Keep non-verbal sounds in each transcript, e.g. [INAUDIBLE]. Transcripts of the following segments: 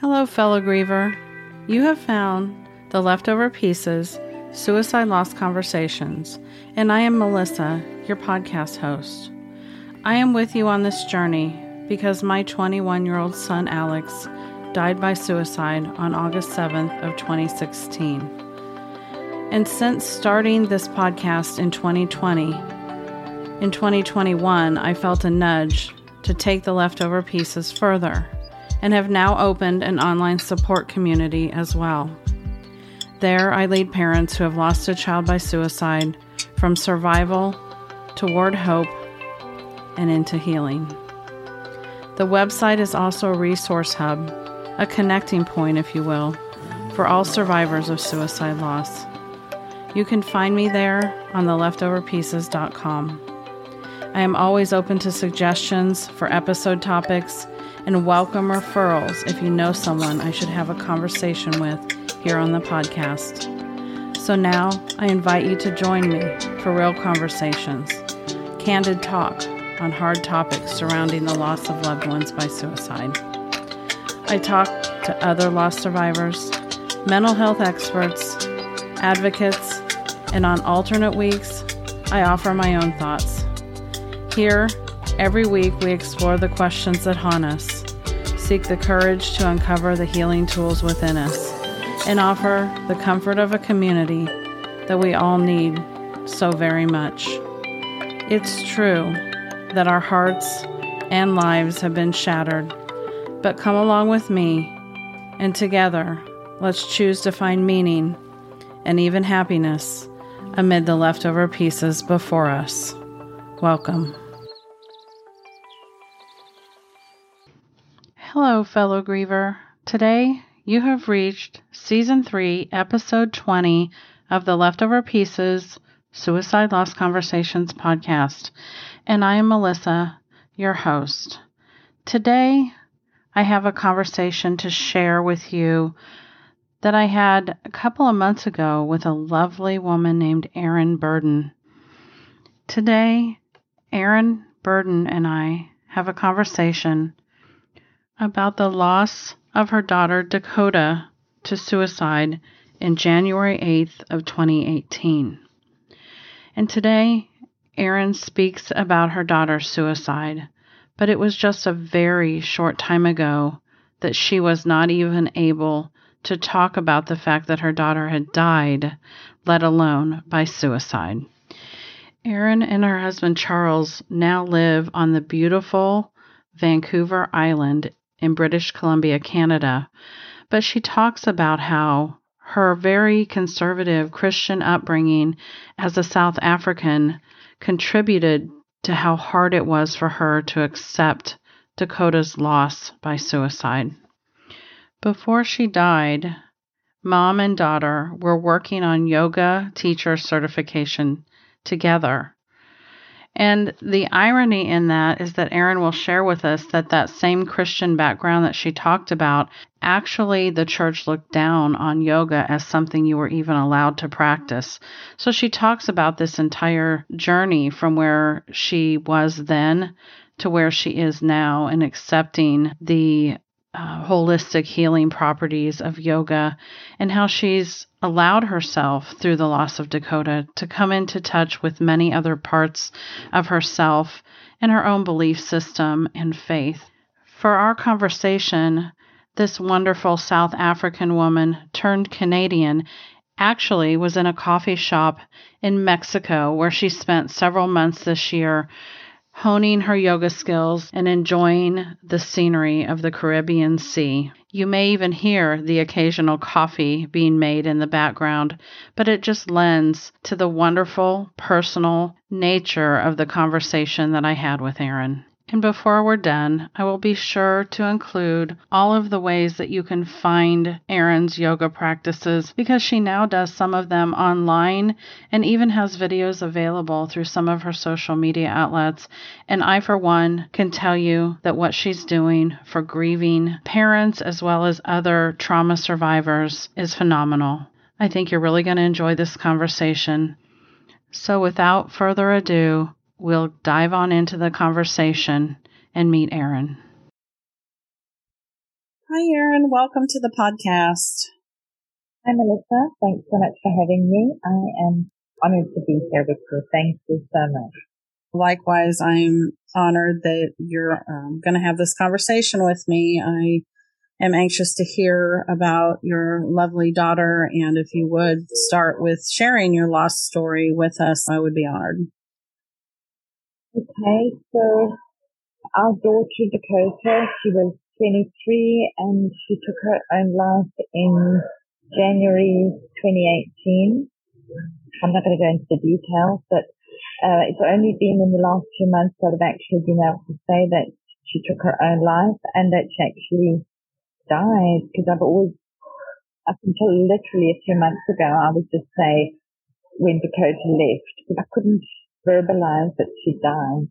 Hello, fellow griever. You have found the leftover pieces, Suicide Loss Conversations, and I am Melissa, your podcast host. I am with you on this journey because my 21 year old son Alex died by suicide on August 7th of 2016. And since starting this podcast in 2020, in 2021, I felt a nudge to take the leftover pieces further and have now opened an online support community as well. There, I lead parents who have lost a child by suicide from survival toward hope and into healing. The website is also a resource hub, a connecting point, if you will, for all survivors of suicide loss. You can find me there on theleftoverpieces.com. I am always open to suggestions for episode topics and welcome referrals if you know someone I should have a conversation with here on the podcast. So now I invite you to join me for real conversations, candid talk on hard topics surrounding the loss of loved ones by suicide. I talk to other loss survivors, mental health experts, advocates, and on alternate weeks, I offer my own thoughts. Here, every week, we explore the questions that haunt us, seek the courage to uncover the healing tools within us, and offer the comfort of a community that we all need so very much. It's true that our hearts and lives have been shattered, but come along with me, and together, let's choose to find meaning and even happiness amid the leftover pieces before us. Welcome. Hello, fellow griever. Today, you have reached Season 3, Episode 20 of the Leftover Pieces Suicide Loss Conversations podcast, and I am Melissa, your host. Today, I have a conversation to share with you that I had a couple of months ago with a lovely woman named Erin Burden. Today, Erin Burden and I have a conversation about the loss of her daughter Dakota to suicide in January 8th of 2018. And today, Erin speaks about her daughter's suicide, but it was just a very short time ago that she was not even able to talk about the fact that her daughter had died, let alone by suicide. Erin and her husband Charles now live on the beautiful Vancouver Island in British Columbia, Canada, but she talks about how her very conservative Christian upbringing as a South African contributed to how hard it was for her to accept Dakota's loss by suicide. Before she died, mom and daughter were working on yoga teacher certification together. And the irony in that is that Erin will share with us that that same Christian background that she talked about, actually, the church looked down on yoga as something you were even allowed to practice. So she talks about this entire journey from where she was then to where she is now and accepting the uh, holistic healing properties of yoga and how she's allowed herself through the loss of Dakota to come into touch with many other parts of herself and her own belief system and faith. For our conversation, this wonderful South African woman turned Canadian actually was in a coffee shop in Mexico where she spent several months this year honing her yoga skills and enjoying the scenery of the Caribbean Sea. You may even hear the occasional coffee being made in the background, but it just lends to the wonderful personal nature of the conversation that I had with Erin. And before we're done, I will be sure to include all of the ways that you can find Erin's yoga practices because she now does some of them online and even has videos available through some of her social media outlets. And I, for one, can tell you that what she's doing for grieving parents as well as other trauma survivors is phenomenal. I think you're really going to enjoy this conversation. So, without further ado, we'll dive on into the conversation and meet Erin. Hi, Erin. Welcome to the podcast. Hi, Melissa. Thanks so much for having me. I am honored to be here with you. Thank you so much. Likewise, I'm honored that you're um, going to have this conversation with me. I am anxious to hear about your lovely daughter. And if you would start with sharing your lost story with us, I would be honored. Okay, so our daughter Dakota, she was 23 and she took her own life in January 2018. I'm not going to go into the details, but uh, it's only been in the last few months that I've actually been able to say that she took her own life and that she actually died because I've always, up until literally a few months ago, I would just say when Dakota left, but I couldn't verbalize that she died.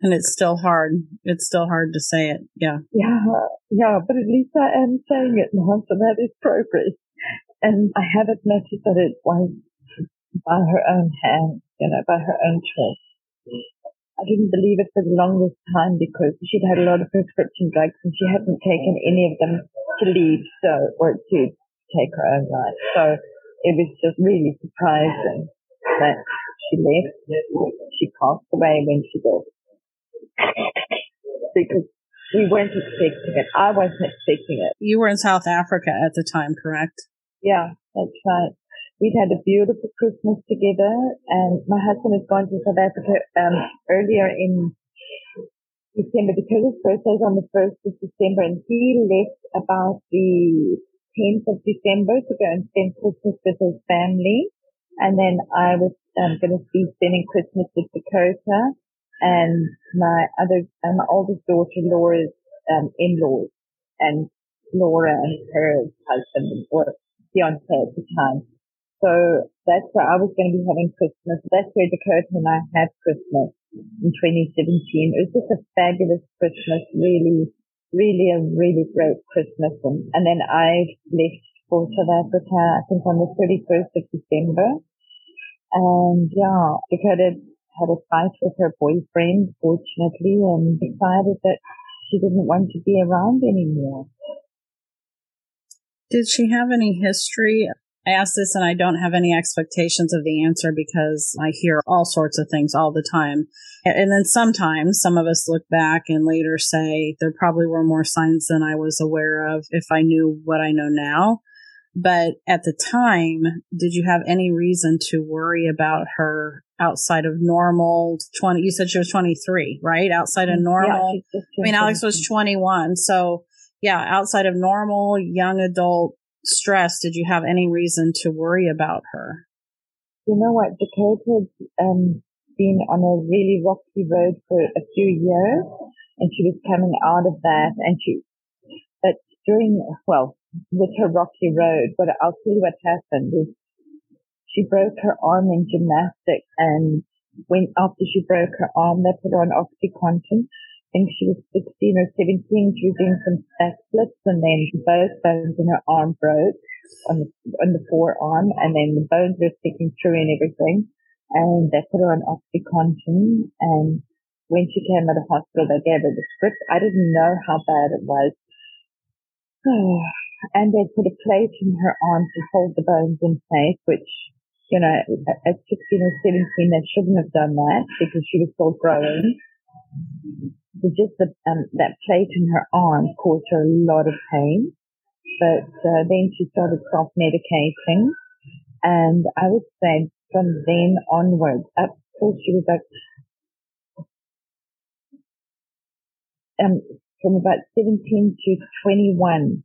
And it's still hard. It's still hard to say it. Yeah. Yeah. Yeah. But at least I am saying it now. So that is progress. And I have admitted that it was by her own hand, you know, by her own choice. I didn't believe it for the longest time because she'd had a lot of prescription drugs and she hadn't taken any of them to leave, so, or to take her own life. So it was just really surprising that she left. She passed away when she did because we weren't expecting it. I wasn't expecting it. You were in South Africa at the time, correct? Yeah, that's right. We'd had a beautiful Christmas together and my husband had gone to South Africa um, earlier in December because his birthday is on the 1st of December and he left about the 10th of December to go and spend Christmas with his family. And then I was um, going to be spending Christmas with Dakota and my other, my oldest daughter, Laura's um, in-laws, and Laura and her husband or fiance at the time. So that's where I was going to be having Christmas. That's where Dakota and I had Christmas in 2017. It was just a fabulous Christmas, really, really a really great Christmas. And, and then I left for South Africa, I think on the 31st of December. And yeah, because Dakota had a fight with her boyfriend, fortunately, and decided that she didn't want to be around anymore. Did she have any history? I ask this and I don't have any expectations of the answer because I hear all sorts of things all the time. And then sometimes some of us look back and later say there probably were more signs than I was aware of if I knew what I know now. But at the time, did you have any reason to worry about her outside of normal 20? You said she was 23, right? Outside of normal. Yeah, I mean, Alex was 21. So yeah, outside of normal young adult stress, did you have any reason to worry about her? You know what? Dakota had um, been on a really rocky road for a few years and she was coming out of that and she, but during, well, with her rocky road, but I'll tell you what happened is she broke her arm in gymnastics and when after she broke her arm, they put her on Oxycontin. I think she was 16 or 17. She was doing some backflips and then both bones in her arm broke on the, on the forearm and then the bones were sticking through and everything. And they put her on Oxycontin and when she came out of hospital, they gave her the script. I didn't know how bad it was. [SIGHS] and they put a plate in her arm to hold the bones in place, which, you know, at 16 or 17, they shouldn't have done that because she was still growing. So just the, um, that plate in her arm caused her a lot of pain. But uh, then she started self-medicating. And I would say from then onwards, up till she was like, um, from about 17 to 21,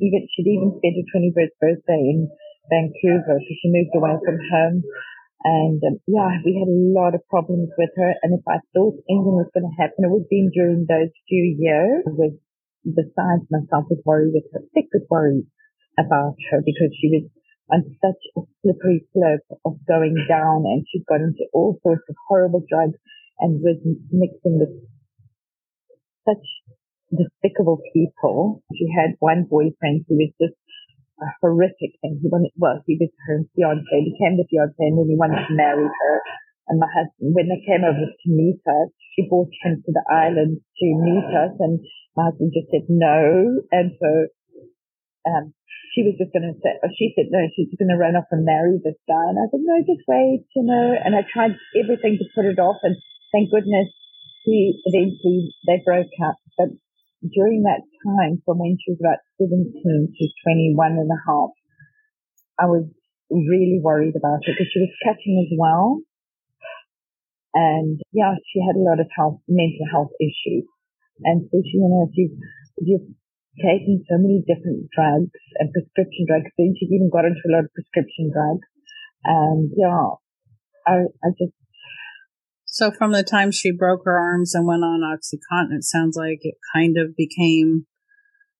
even she'd even spent her 21st birthday in Vancouver, so she moved away from home. And um, yeah, we had a lot of problems with her. And if I thought anything was going to happen, it would have been during those few years. With besides myself, was worried with her, sick with worry about her because she was on such a slippery slope of going down, and she got into all sorts of horrible drugs and was mixing with such despicable people. She had one boyfriend who was just a horrific thing. He wanted, well, he was her fiance, became the fiance, and then he wanted to marry her. And my husband, when they came over to meet us, she brought him to the island to meet us and my husband just said no. And so, um, she was just going to say, she said no, she's going to run off and marry this guy. And I said, no, just wait, you know, and I tried everything to put it off and thank goodness he eventually, they broke up. But during that time, from when she was about 17 to 21 and a half, I was really worried about her because she was catching as well. And yeah, she had a lot of health, mental health issues. And especially, you know, if you, if you're taking so many different drugs and prescription drugs, then she even got into a lot of prescription drugs. And yeah, I, I just, so from the time she broke her arms and went on Oxycontin, it sounds like it kind of became,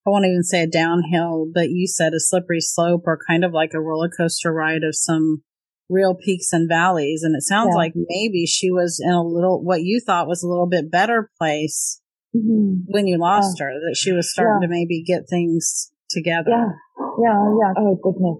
I won't even say a downhill, but you said a slippery slope or kind of like a roller coaster ride of some real peaks and valleys. And it sounds yeah. like maybe she was in a little, what you thought was a little bit better place mm-hmm. when you lost yeah. her, that she was starting yeah. to maybe get things together. Yeah. Yeah. Yeah. Oh goodness.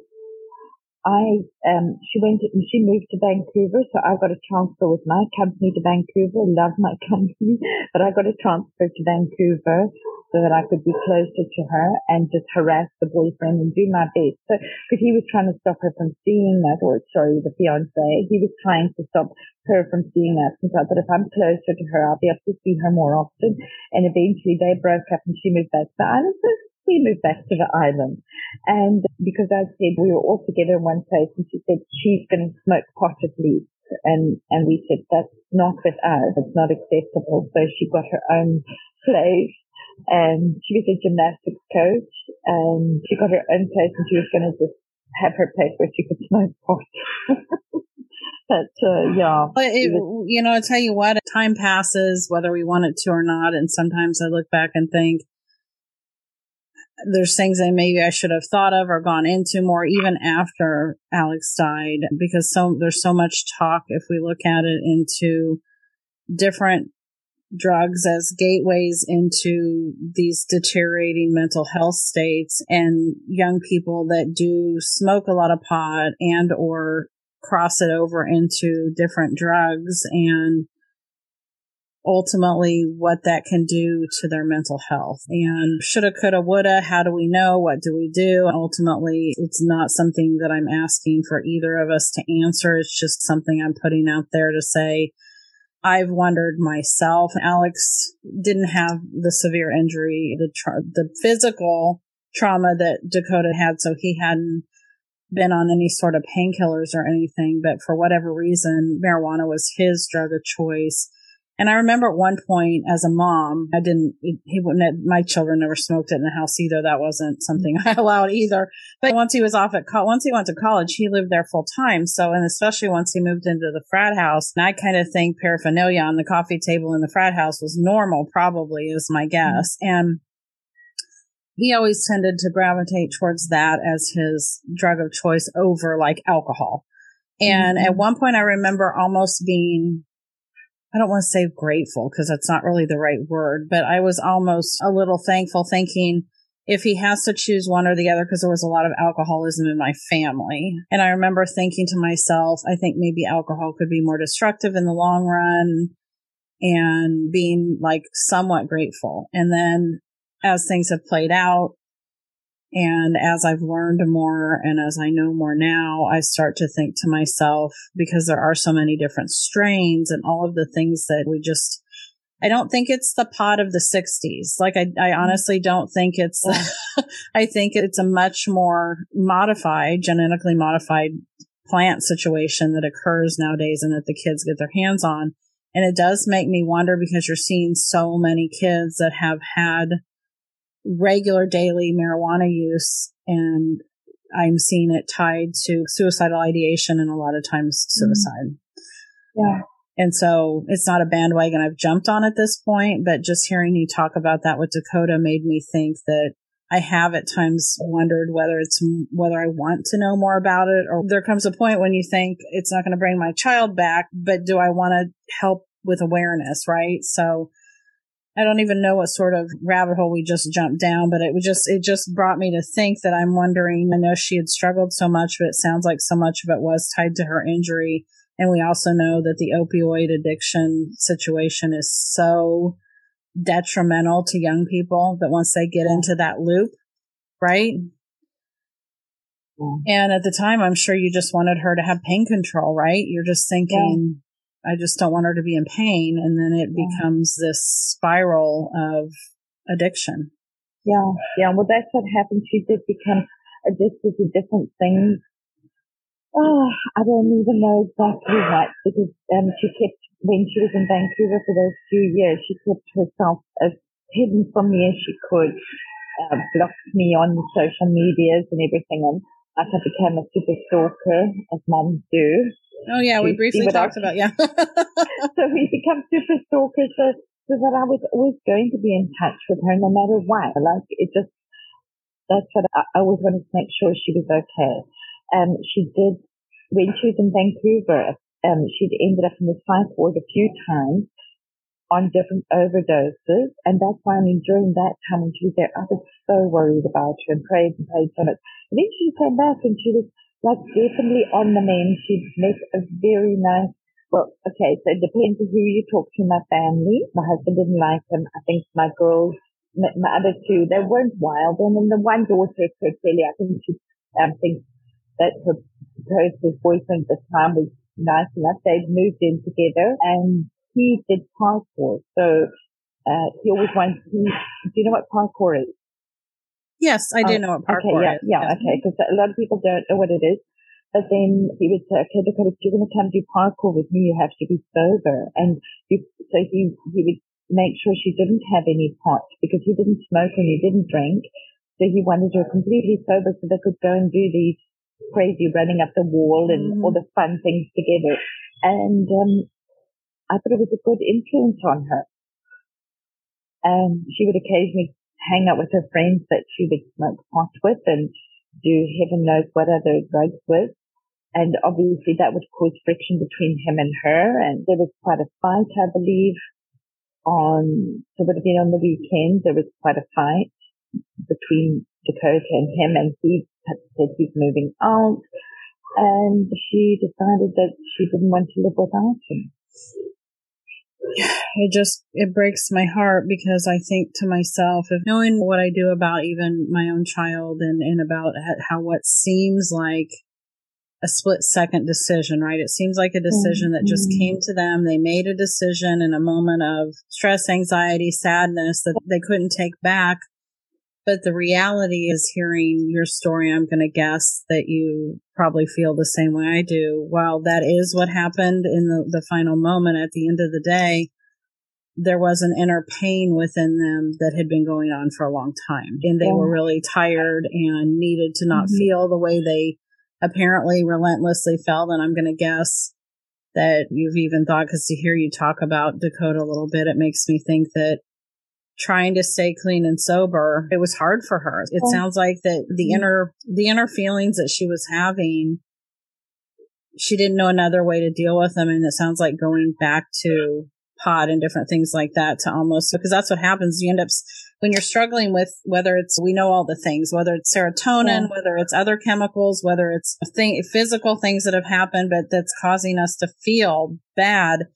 I um she went and she moved to Vancouver, so I got a transfer with my company to Vancouver. Love my [LAUGHS] company, but I got a transfer to Vancouver so that I could be closer to her and just harass the boyfriend and do my best. So because he was trying to stop her from seeing that, or sorry, the fiance, he was trying to stop her from seeing that. And so I thought if I'm closer to her, I'll be able to see her more often. And eventually they broke up and she moved back to the island. So we moved back to the island. And because I said we were all together in one place and she said she's going to smoke pot at least. And, and we said that's not with us. It's not acceptable. So she got her own place and she was a gymnastics coach and she got her own place and she was going to just have her place where she could smoke pot. [LAUGHS] but uh, yeah, but it, you know, I tell you what, time passes whether we want it to or not, and sometimes I look back and think, there's things that maybe I should have thought of or gone into more even after Alex died because so there's so much talk if we look at it into different drugs as gateways into these deteriorating mental health states and young people that do smoke a lot of pot and or cross it over into different drugs and ultimately what that can do to their mental health. And shoulda, coulda, woulda, how do we know? What do we do? Ultimately, it's not something that I'm asking for either of us to answer. It's just something I'm putting out there to say, I've wondered myself. Alex didn't have the severe injury, the tra- the physical trauma that Dakota had, so he hadn't been on any sort of painkillers or anything. But for whatever reason, marijuana was his drug of choice. And I remember at one point as a mom, I didn't, he wouldn't, my children never smoked it in the house either. That wasn't something [LAUGHS] I allowed either. But once he was off at, co- once he went to college, he lived there full time. So, and especially once he moved into the frat house, and I kind of think paraphernalia on the coffee table in the frat house was normal, probably is my guess. Mm-hmm. And he always tended to gravitate towards that as his drug of choice over like alcohol. And mm-hmm. at one point I remember almost being I don't want to say grateful because that's not really the right word, but I was almost a little thankful thinking if he has to choose one or the other because there was a lot of alcoholism in my family. And I remember thinking to myself, I think maybe alcohol could be more destructive in the long run and being like somewhat grateful. And then as things have played out, and as I've learned more and as I know more now, I start to think to myself, because there are so many different strains and all of the things that we just, I don't think it's the pot of the 60s. Like, I, I mm-hmm. honestly don't think it's. [LAUGHS] I think it's a much more modified, genetically modified plant situation that occurs nowadays and that the kids get their hands on. And it does make me wonder because you're seeing so many kids that have had regular daily marijuana use and I'm seeing it tied to suicidal ideation and a lot of times mm-hmm. suicide. Yeah. And so it's not a bandwagon I've jumped on at this point, but just hearing you talk about that with Dakota made me think that I have at times wondered whether it's whether I want to know more about it or there comes a point when you think it's not going to bring my child back, but do I want to help with awareness, right? So I don't even know what sort of rabbit hole we just jumped down, but it was just, it just brought me to think that I'm wondering, I know she had struggled so much, but it sounds like so much of it was tied to her injury And we also know that the opioid addiction situation is so detrimental to young people that once they get into that loop, right? Yeah. And at the time, I'm sure you just wanted her to have pain control, right? You're just thinking. I just don't want her to be in pain. And then it yeah. becomes this spiral of addiction. Yeah. Yeah. Well, that's what happened. She did become addicted to different things. Oh, I don't even know exactly what because um, she kept when she was in Vancouver for those few years, she kept herself as hidden from me as she could, uh, blocked me on the social medias and everything, and I became a super stalker, as moms do. Oh yeah, we briefly talked about yeah. [LAUGHS] so we become super stalkers, so, so that I was always going to be in touch with her no matter what. Like it just that's what I, I always wanted to make sure she was okay. Um, she did when she was in Vancouver. Um, she'd ended up in the psych ward a few times on different overdoses, and that's why I mean during that time when she was there, I was so worried about her and prayed and prayed so much. And then she came back and she was like definitely on the mend. She'd met a very nice, well, okay, so it depends on who you talk to. My family, my husband didn't like him. I think my girls, my, my other two, they weren't wild. And then the one daughter, Cecilia, I think she um, thinks that her supposed boyfriend at the time was nice enough. They'd moved in together and he did parkour. So, uh, he always wants, he, do you know what parkour is? Yes, I do oh, know what parkour okay, yeah, Yeah, okay, because a lot of people don't know what it is. But then he would say, okay, look, if you're going to come do parkour with me, you have to be sober. And you, so he, he would make sure she didn't have any pot because he didn't smoke and he didn't drink. So he wanted her completely sober so they could go and do these crazy running up the wall and mm-hmm. all the fun things together. And, um, I thought it was a good influence on her. And she would occasionally hang out with her friends that she would smoke pot with and do heaven knows what other drugs with. And obviously that would cause friction between him and her. And there was quite a fight, I believe, on, so it would have been on the weekend. There was quite a fight between Dakota and him and he said he's moving out. And she decided that she didn't want to live without him [SIGHS] it just it breaks my heart because I think to myself, if knowing what I do about even my own child and and about how what seems like a split second decision, right? It seems like a decision that just mm-hmm. came to them. They made a decision in a moment of stress, anxiety, sadness that they couldn't take back. But the reality is hearing your story, I'm going to guess that you probably feel the same way I do. While that is what happened in the, the final moment at the end of the day, there was an inner pain within them that had been going on for a long time. And they yeah. were really tired and needed to not mm-hmm. feel the way they apparently relentlessly felt. And I'm going to guess that you've even thought, because to hear you talk about Dakota a little bit, it makes me think that trying to stay clean and sober, it was hard for her. It oh. sounds like that the mm-hmm. inner, the inner feelings that she was having, she didn't know another way to deal with them. And it sounds like going back to pot and different things like that to almost, because that's what happens. You end up, when you're struggling with whether it's, we know all the things, whether it's serotonin, yeah. whether it's other chemicals, whether it's thing, physical things that have happened, but that's causing us to feel bad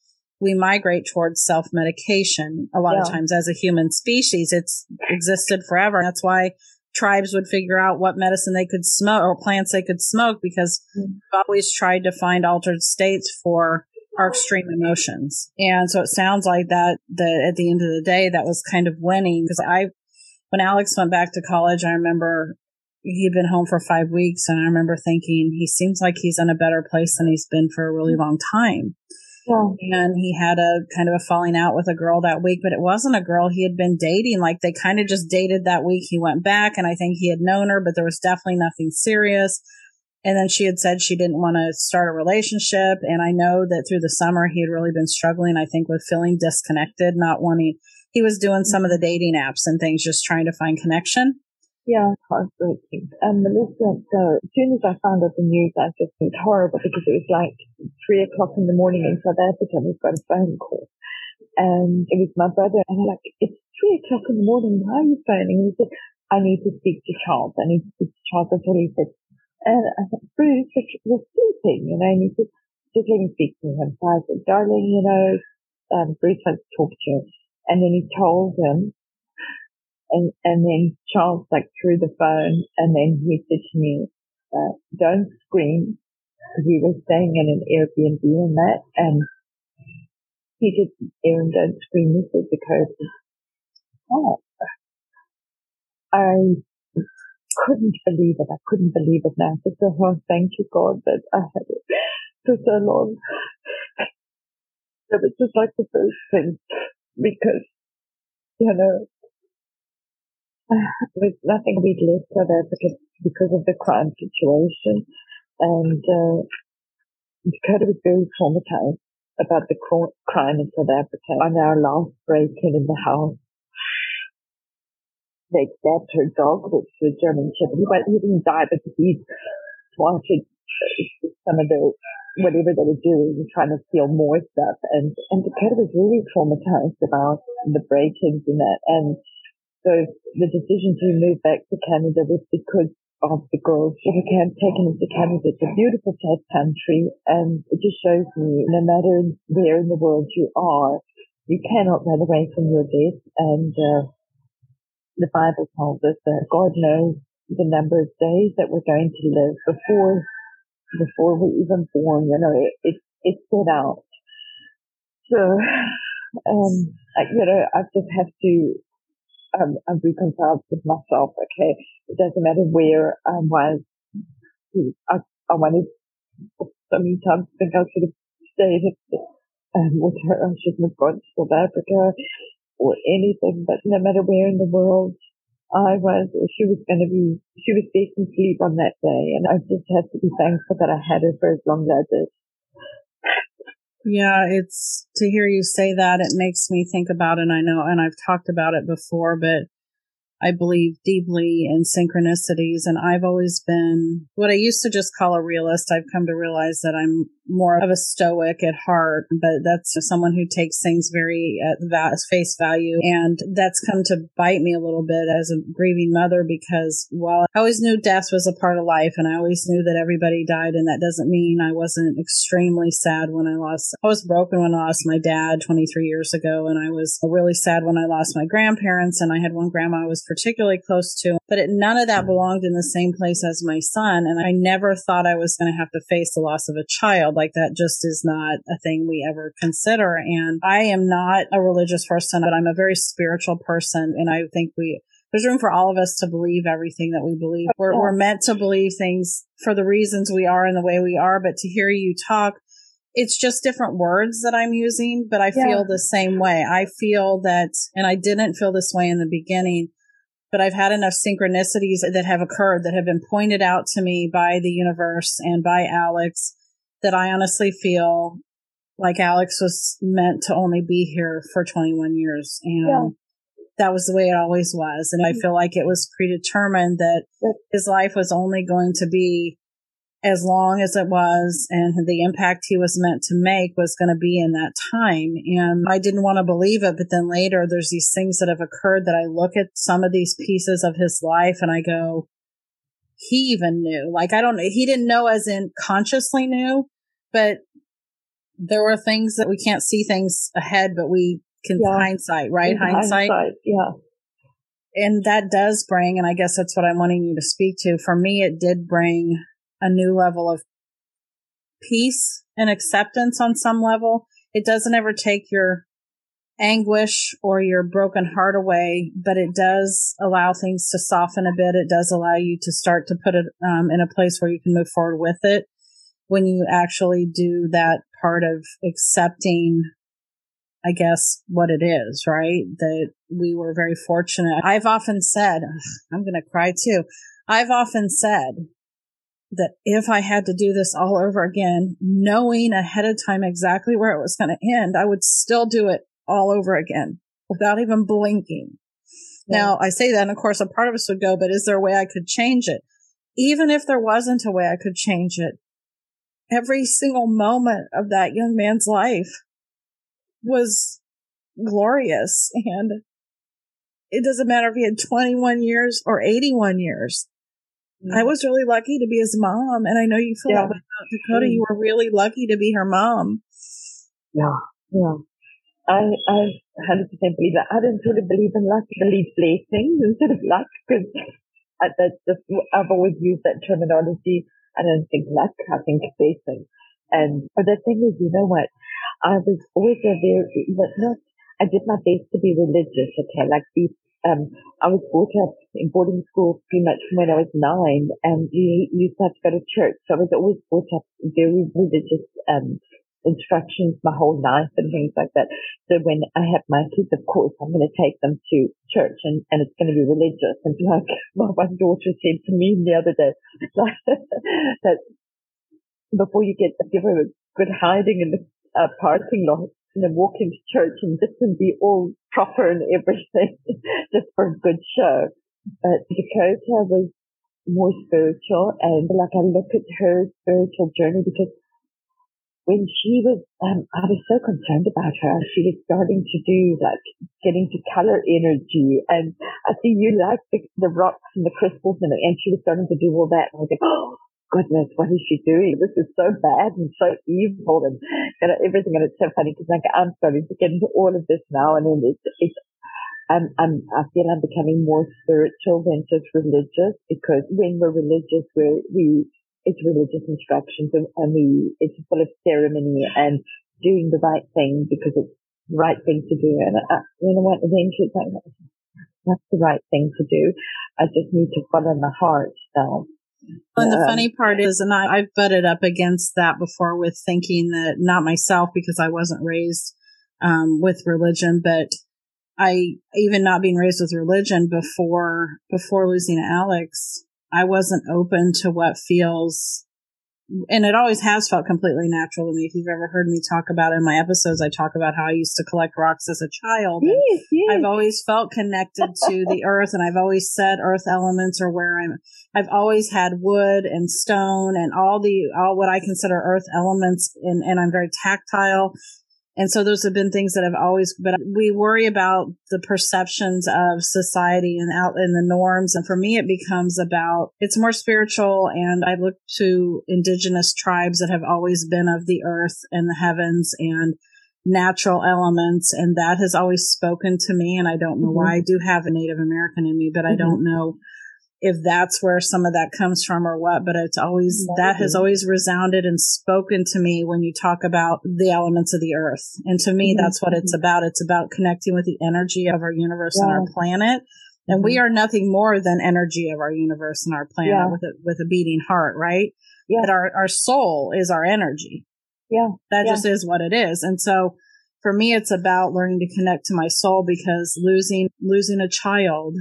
we migrate towards self medication a lot yeah. of times as a human species. It's existed forever. That's why tribes would figure out what medicine they could smoke or plants they could smoke because mm. we've always tried to find altered states for our extreme emotions. And so it sounds like that, that at the end of the day, that was kind of winning because I, when Alex went back to college, I remember he'd been home for five weeks and I remember thinking he seems like he's in a better place than he's been for a really long time. And he had a kind of a falling out with a girl that week, but it wasn't a girl he had been dating. Like they kind of just dated that week. He went back and I think he had known her, but there was definitely nothing serious. And then she had said she didn't want to start a relationship. And I know that through the summer, he had really been struggling, I think, with feeling disconnected, not wanting, he was doing some of the dating apps and things, just trying to find connection. Yeah, heartbreaking. And Melissa, so as soon as I found out the news, I just felt horrible because it was like three o'clock in the morning in South Africa. We've got a phone call. And it was my brother. And I'm like, it's three o'clock in the morning. Why are you phoning? And he said, I need to speak to Charles. I need to speak to Charles. That's what he said. And I said, Bruce, we're sleeping, you know, and he said, just let me speak to him. So I said, darling, you know, um, Bruce wants to talk to you. And then he told him, and, and then Charles like threw the phone and then he said to me, uh, don't scream. We were staying in an Airbnb and that, and he said, Erin, don't scream. This is because, oh, I couldn't believe it. I couldn't believe it now. Just oh, thank you, God, that I had it for so long. It was just like the first thing because, you know, [SIGHS] with nothing we'd left South Africa because of the crime situation. And, uh, Dakota was very traumatized about the crime in South Africa. On our last break-in in the house, they stabbed her dog, which was a German Shepherd. He, he didn't die, but he wanted some of the whatever they were doing, trying to steal more stuff. And and Dakota was really traumatized about the break-ins and that. And so the decision to move back to Canada was because of the girls that were taken into Canada. It's a beautiful, safe country, and it just shows me no matter where in the world you are, you cannot run away from your death. And uh, the Bible tells us that God knows the number of days that we're going to live before before we're even born. You know, it, it it's set out. So, [SIGHS] um, I, you know, I just have to um, I'm reconciled with myself. Okay, it doesn't matter where I was. I, I wanted so many times to think I should have stayed um, with her. I shouldn't have gone to South Africa or anything. But no matter where in the world I was, she was going to be, she was decent sleep on that day, and I just had to be thankful that I had her for as long as I did. Yeah, it's to hear you say that, it makes me think about it. And I know, and I've talked about it before, but I believe deeply in synchronicities. And I've always been what I used to just call a realist. I've come to realize that I'm more of a stoic at heart, but that's someone who takes things very at face value. And that's come to bite me a little bit as a grieving mother because while I always knew death was a part of life and I always knew that everybody died, and that doesn't mean I wasn't extremely sad when I lost, I was broken when I lost my dad 23 years ago. And I was really sad when I lost my grandparents. And I had one grandma I was particularly close to, but it, none of that belonged in the same place as my son. And I never thought I was going to have to face the loss of a child. Like that just is not a thing we ever consider. And I am not a religious person, but I'm a very spiritual person. And I think we, there's room for all of us to believe everything that we believe. We're, we're meant to believe things for the reasons we are and the way we are. But to hear you talk, it's just different words that I'm using, but I yeah. feel the same way. I feel that, and I didn't feel this way in the beginning, but I've had enough synchronicities that have occurred that have been pointed out to me by the universe and by Alex that I honestly feel like Alex was meant to only be here for 21 years. And yeah. that was the way it always was. And I mm-hmm. feel like it was predetermined that his life was only going to be as long as it was and the impact he was meant to make was going to be in that time. And I didn't want to believe it. But then later there's these things that have occurred that I look at some of these pieces of his life and I go, he even knew. Like, I don't know. He didn't know as in consciously knew, but there were things that we can't see things ahead, but we can yeah. hindsight, right? Hindsight. hindsight. Yeah. And that does bring, and I guess that's what I'm wanting you to speak to. For me, it did bring a new level of peace and acceptance on some level. It doesn't ever take your anguish or your broken heart away, but it does allow things to soften a bit. It does allow you to start to put it um, in a place where you can move forward with it when you actually do that part of accepting I guess what it is, right? That we were very fortunate. I've often said, [SIGHS] I'm going to cry too. I've often said that if I had to do this all over again, knowing ahead of time exactly where it was going to end, I would still do it all over again without even blinking. Yeah. Now I say that and of course a part of us would go, but is there a way I could change it? Even if there wasn't a way I could change it, every single moment of that young man's life was glorious. And it doesn't matter if he had 21 years or 81 years. I mm. was really lucky to be his mom, and I know you feel yeah. that way about Dakota. You were really lucky to be her mom. Yeah, yeah. I I hundred percent believe that. I don't sort of believe in luck. I believe blessings instead of luck because that's just I've always used that terminology. I don't think luck. I think blessing. And but the thing is, you know what? I was always a very, but not. I did my best to be religious. Okay, like be um, I was brought up in boarding school pretty much from when I was nine, and we used to have to go to church. So I was always brought up very religious um, instructions my whole life and things like that. So when I have my kids, of course, I'm going to take them to church and, and it's going to be religious. And [LAUGHS] like my one daughter said to me the other day, [LAUGHS] that before you get, give her a good hiding in the uh, parking lot, you know, walk into church and just and be all proper and everything [LAUGHS] just for a good show. But Dakota was more spiritual and like I look at her spiritual journey because when she was, um, I was so concerned about her. She was starting to do like getting to color energy and I see you like the, the rocks and the crystals and, and she was starting to do all that. And I was like, [GASPS] oh, goodness, what is she doing? This is so bad and so evil and, and everything. And it's so funny because like I'm starting to get into all of this now and then it's, it's, I'm, I'm, I feel I'm becoming more spiritual than just religious because when we're religious, we're, we, it's religious instructions and, and we, it's full of ceremony and doing the right thing because it's the right thing to do. And I, you know what, eventually it's like, that's the right thing to do. I just need to follow my heart now. And the funny part is, and I, I've butted up against that before with thinking that not myself because I wasn't raised um, with religion, but I even not being raised with religion before before losing Alex, I wasn't open to what feels and it always has felt completely natural to me. If you've ever heard me talk about in my episodes, I talk about how I used to collect rocks as a child. Yes, yes. I've always felt connected to the earth and I've always said earth elements are where I'm, I've always had wood and stone and all the, all what I consider earth elements and, and I'm very tactile and so those have been things that have always, but we worry about the perceptions of society and out in the norms. And for me, it becomes about, it's more spiritual. And I look to indigenous tribes that have always been of the earth and the heavens and natural elements. And that has always spoken to me. And I don't know mm-hmm. why I do have a Native American in me, but mm-hmm. I don't know if that's where some of that comes from or what, but it's always, Maybe. that has always resounded and spoken to me when you talk about the elements of the earth. And to me, mm-hmm. that's what it's about. It's about connecting with the energy of our universe yeah. and our planet. And mm-hmm. we are nothing more than energy of our universe and our planet yeah. with a, with a beating heart, right? Yeah. But our, our soul is our energy. Yeah. That yeah. just is what it is. And so for me, it's about learning to connect to my soul because losing, losing a child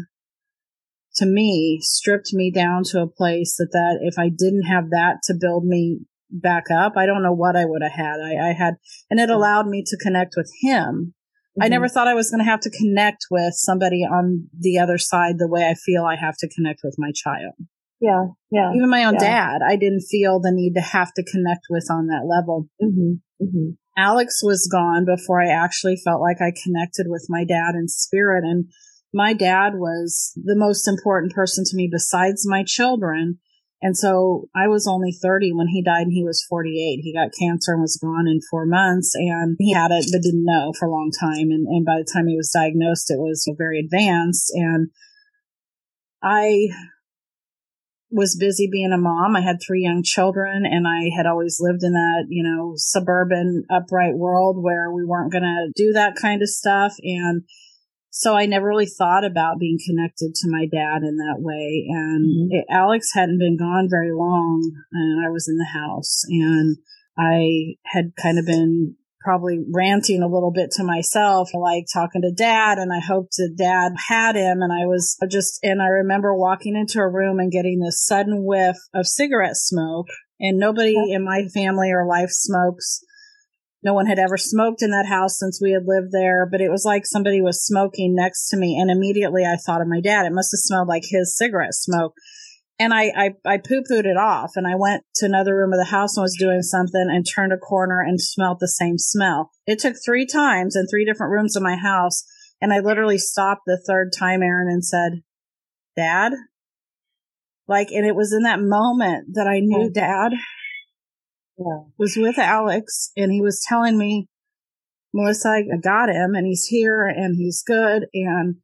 to me stripped me down to a place that that if I didn't have that to build me back up, I don't know what I would have had. I, I had, and it allowed me to connect with him. Mm-hmm. I never thought I was going to have to connect with somebody on the other side the way I feel I have to connect with my child. Yeah, yeah. Even my own yeah. dad, I didn't feel the need to have to connect with on that level. Mm-hmm. Mm-hmm. Alex was gone before I actually felt like I connected with my dad in spirit. And my dad was the most important person to me besides my children. And so I was only 30 when he died and he was 48. He got cancer and was gone in four months and he had it, but didn't know for a long time. And, and by the time he was diagnosed, it was very advanced. And I was busy being a mom. I had three young children and I had always lived in that, you know, suburban upright world where we weren't going to do that kind of stuff. And so I never really thought about being connected to my dad in that way. And mm-hmm. it, Alex hadn't been gone very long and I was in the house and I had kind of been probably ranting a little bit to myself, like talking to dad. And I hoped that dad had him. And I was just, and I remember walking into a room and getting this sudden whiff of cigarette smoke. And nobody in my family or life smokes. No one had ever smoked in that house since we had lived there, but it was like somebody was smoking next to me. And immediately I thought of my dad. It must have smelled like his cigarette smoke. And I, I, I poo pooed it off and I went to another room of the house and was doing something and turned a corner and smelled the same smell. It took three times in three different rooms of my house. And I literally stopped the third time, Erin, and said, Dad? Like, and it was in that moment that I knew hmm. dad Yeah. was with Alex and he was telling me, Melissa, I got him and he's here and he's good. And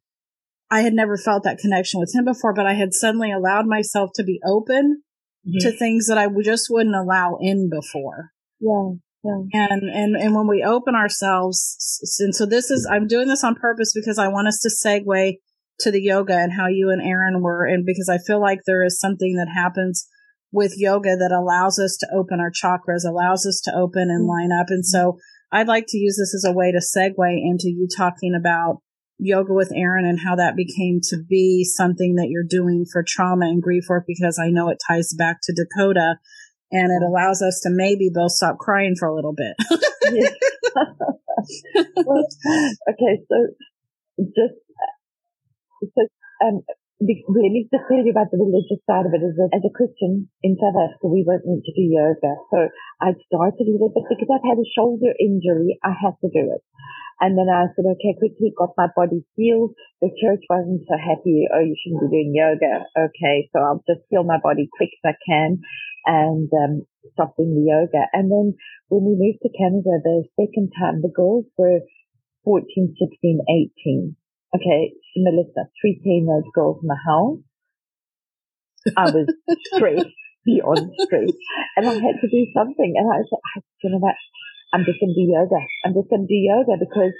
I had never felt that connection with him before, but I had suddenly allowed myself to be open mm-hmm. to things that I just wouldn't allow in before. Yeah. Yeah. And, and, and when we open ourselves, and so this is, I'm doing this on purpose because I want us to segue to the yoga and how you and Aaron were, and because I feel like there is something that happens with yoga that allows us to open our chakras, allows us to open and line up. And so I'd like to use this as a way to segue into you talking about yoga with Erin and how that became to be something that you're doing for trauma and grief work because I know it ties back to Dakota and it allows us to maybe both stop crying for a little bit. [LAUGHS] [LAUGHS] Well, okay, so just so um, let me just tell you about the religious side of it. As a, as a Christian in South Africa, we weren't meant to do yoga, so I started with it, but because I've had a shoulder injury, I had to do it. And then I said, okay, quickly got my body healed. The church wasn't so happy. Oh, you shouldn't be doing yoga. Okay, so I'll just heal my body quick as I can and um, stop doing the yoga. And then when we moved to Canada the second time, the girls were 14, 16, 18. Okay, Melissa, three teenage girls in the house. I was stressed [LAUGHS] beyond stress. And I had to do something. And I said, you know what? I'm just going to do yoga. I'm just going to do yoga because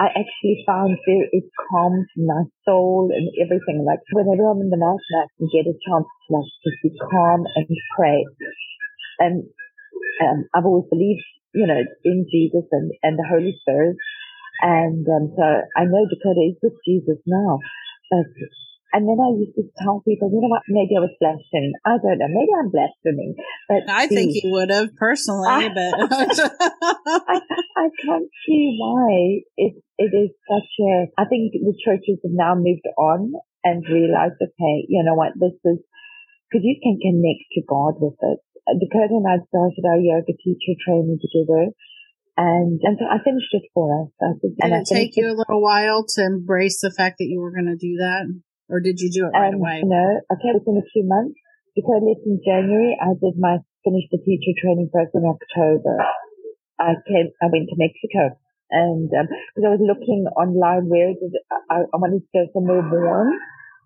I actually found there it calms my soul and everything. Like whenever I'm in the mountain, I can get a chance to like just be calm and pray. And um, I've always believed, you know, in Jesus and, and the Holy Spirit. And um, so I know Dakota is with Jesus now. But and then I used to tell people, you know what, maybe I was blaspheming. I don't know, maybe I'm blaspheming. But I think you would have personally, but [LAUGHS] I, I can't see why it it is such a. I think the churches have now moved on and realized, okay, you know what, this is because you can connect to God with it. Dakota and I started our yoga teacher training together, and and so I finished it for us. I did and I it take you a little while to embrace the fact that you were going to do that, or did you do it right um, away? No, okay, within a few months. because I left in January. I did my finished the teacher training first in October. I came, I went to Mexico and, um, because I was looking online where did, I, I wanted to go somewhere warm.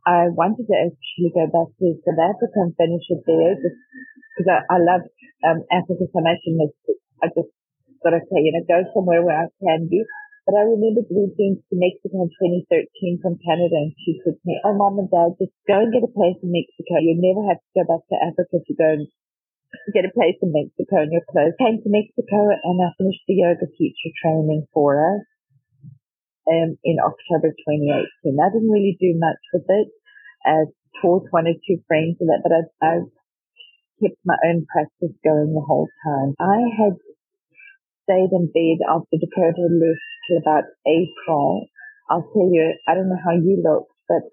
I wanted to actually go back to South Africa and finish it there because I, I love, um, Africa so much and I just got to say, you know, go somewhere where I can be. But I remember we'd to Mexico in 2013 from Canada and she said to me, oh mom and dad, just go and get a place in Mexico. You never have to go back to Africa to go and get a place in Mexico and you're close. Came to Mexico and I finished the yoga teacher training for us um, in October 2018. I didn't really do much with it. I taught one or two friends with it, but I, I kept my own practice going the whole time. I had stayed in bed after Dakota left till about April. I'll tell you, I don't know how you looked, but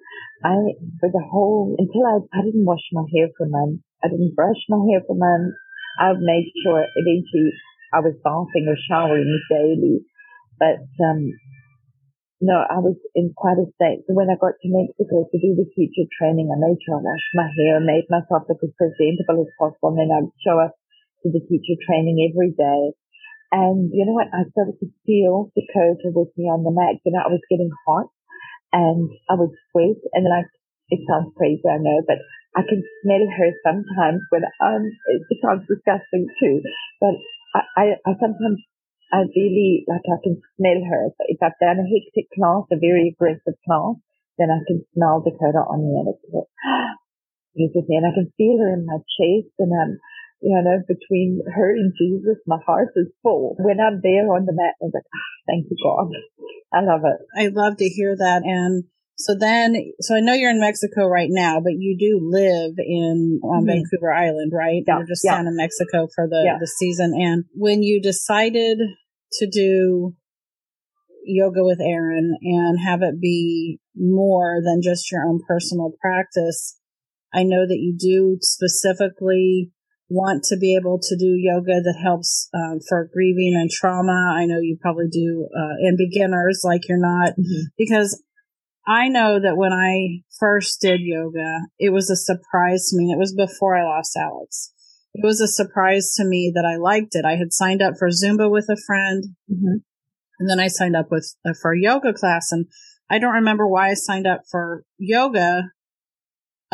I, for the whole, until I, I didn't wash my hair for months. I didn't brush my hair for months. I made sure eventually I was bathing or showering daily. But, um, no, I was in quite a state. So when I got to Mexico to do the teacher training, I made sure I washed my hair, made myself look as presentable as possible, and then I'd show up to the teacher training every day. And you know what? I started to feel the Dakota with me on the mat. Know, I was getting hot and I would sweat and like, it sounds crazy, I know, but I can smell her sometimes when um, it sounds disgusting too, but I, I, I sometimes, I really, like I can smell her. If I've done a hectic class, a very aggressive class, then I can smell Dakota on [GASPS] me and it's like, and I can feel her in my chest and um, you know, between her and Jesus, my heart is full. When I'm there on the mat, I'm like, ah, thank you, God. I love it. I love to hear that. And so then, so I know you're in Mexico right now, but you do live in on Mhm. Vancouver Island, right? Yeah, You're just yeah. down in Mexico for the, Yeah. the season. And when you decided to do yoga with Erin and have it be more than just your own personal practice, I know that you do specifically want to be able to do yoga that helps um, for grieving and trauma. I know you probably do, uh, and beginners like you're not because I know that when I first did yoga, it was a surprise to me. It was before I lost Alex. It was a surprise to me that I liked it. I had signed up for Zumba with a friend, mm-hmm. and then I signed up with uh, for a yoga class. And I don't remember why I signed up for yoga,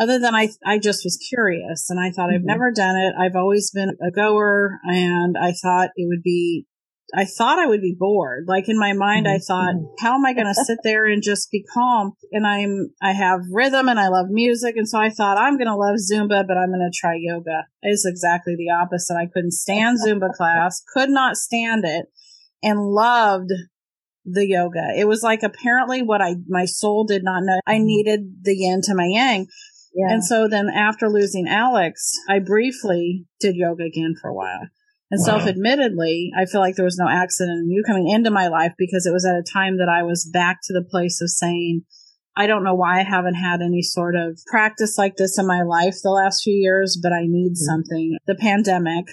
other than I I just was curious, and I thought mm-hmm. I've never done it. I've always been a goer, and I thought it would be I thought I would be bored. Like in my mind, I thought, mm-hmm. how am I going to sit [LAUGHS] there and just be calm? And I'm, I have rhythm and I love music. And so I thought I'm going to love Zumba, but I'm going to try yoga. It's exactly the opposite. I couldn't stand Zumba [LAUGHS] class, could not stand it and loved the yoga. It was like apparently what I, my soul did not know. I mm-hmm. needed the yin to my yang. Yeah. And so then after losing Alex, I briefly did yoga again for a while. And wow. self admittedly, I feel like there was no accident in you coming into my life because it was at a time that I was back to the place of saying, I don't know why I haven't had any sort of practice like this in my life the last few years, but I need mm-hmm. something. The pandemic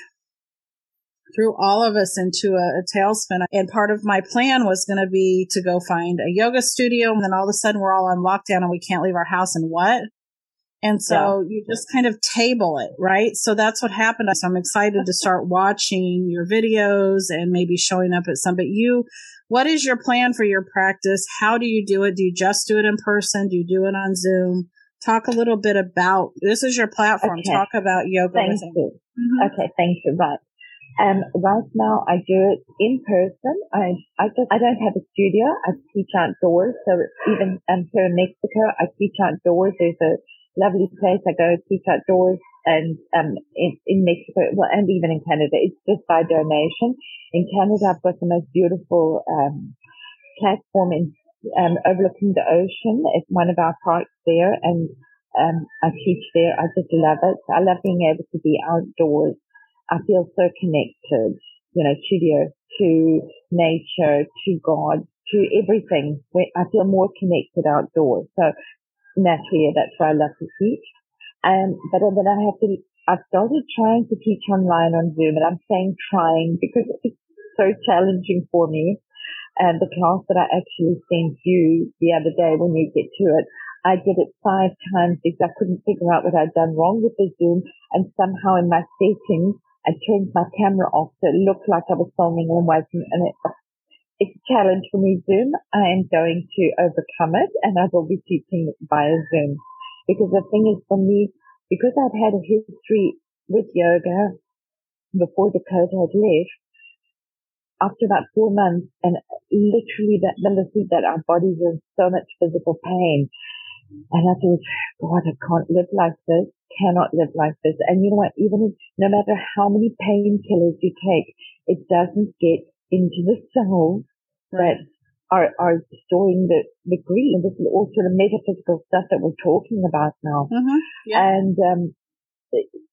threw all of us into a, a tailspin. And part of my plan was going to be to go find a yoga studio. And then all of a sudden we're all on lockdown and we can't leave our house. And what? And so yeah. you just kind of table it, right? So that's what happened. So I'm excited to start watching your videos and maybe showing up at some, but you, what is your plan for your practice? How do you do it? Do you just do it in person? Do you do it on Zoom? Talk a little bit about, this is your platform. Okay. Talk about yoga. Thank you. Mm-hmm. Okay. Thank you. Right. Um, right now I do it in person. I, I just, I don't have a studio. I teach outdoors. So even, um, here in Mexico, I teach outdoors. There's a lovely place. I go teach outdoors and um in, in Mexico, well, and even in Canada. It's just by donation. In Canada, I've got the most beautiful um platform in um, overlooking the ocean. It's one of our parks there, and um, I teach there. I just love it. I love being able to be outdoors. I feel so connected, you know, to the to nature, to God, to everything. I feel more connected outdoors. So naturally that's why I love to teach. Um, but then I have to, I've started trying to teach online on Zoom and I'm saying trying because it's so challenging for me. And the class that I actually sent you the other day when you get to it, I did it five times because I couldn't figure out what I'd done wrong with the Zoom and somehow in my settings, I turned my camera off so it looked like I was filming and wasn't and it, it's a challenge for me, Zoom. I am going to overcome it and I will be teaching via Zoom. Because the thing is for me, because I've had a history with yoga before Dakota had left, after about four months and literally that Melissa that our bodies are in so much physical pain. And I thought, God, I can't live like this, cannot live like this. And you know what, even no matter how many painkillers you take, it doesn't get into the cells that are, are storing the, the grief. And this is all sort of metaphysical stuff that we're talking about now. Mm-hmm. Yeah. And, um,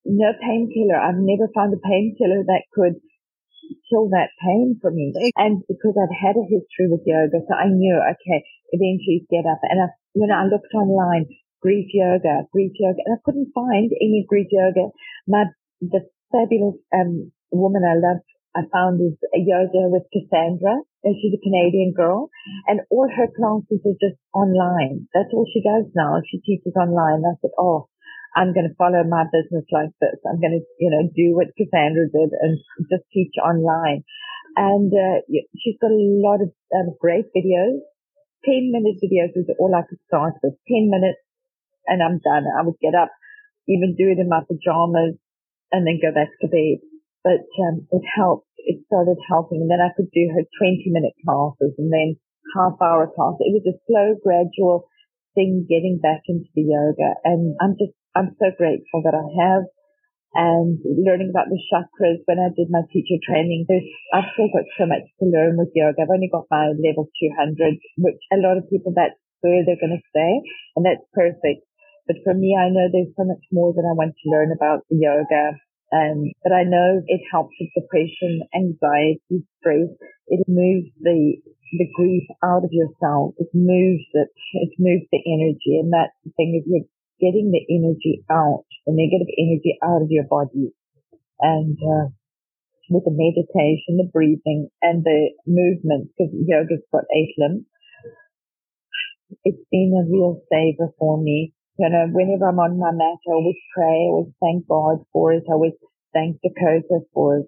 no painkiller. I've never found a painkiller that could kill that pain for me. And because I've had a history with yoga, so I knew, okay, eventually get up. And I, when I looked online, grief yoga, grief yoga, and I couldn't find any grief yoga. My, the fabulous, um, woman I love I found is yoga with Kassandra, and she's a Canadian girl, and all her classes are just online. That's all she does now. She teaches online. I said, oh, I'm going to follow my business like this. I'm going to, you know, do what Kassandra did and just teach online. And uh, she's got a lot of um, great videos. 10 minute videos is all I could start with. 10 minutes and I'm done. I would get up, even do it in my pajamas and then go back to bed but um, it helped. It started helping, and then I could do her 20 minute classes and then half hour class. It was a slow, gradual thing getting back into the yoga, and I'm just I'm so grateful that I have. And learning about the chakras when I did my teacher training, there's, I've still got so much to learn with yoga. I've only got my level 200, which a lot of people that's where they're going to stay, and that's perfect. But for me, I know there's so much more that I want to learn about yoga um, but I know it helps with depression, anxiety, stress. It moves the the grief out of yourself. It moves it. It moves the energy, and that's the thing. If you're getting the energy out, the negative energy out of your body, and uh, with the meditation, the breathing, and the movement, because yoga's got eight limbs. it's been a real saver for me. You uh, know, whenever I'm on my mat, I always pray, I always thank God for it. I always thank Dakota for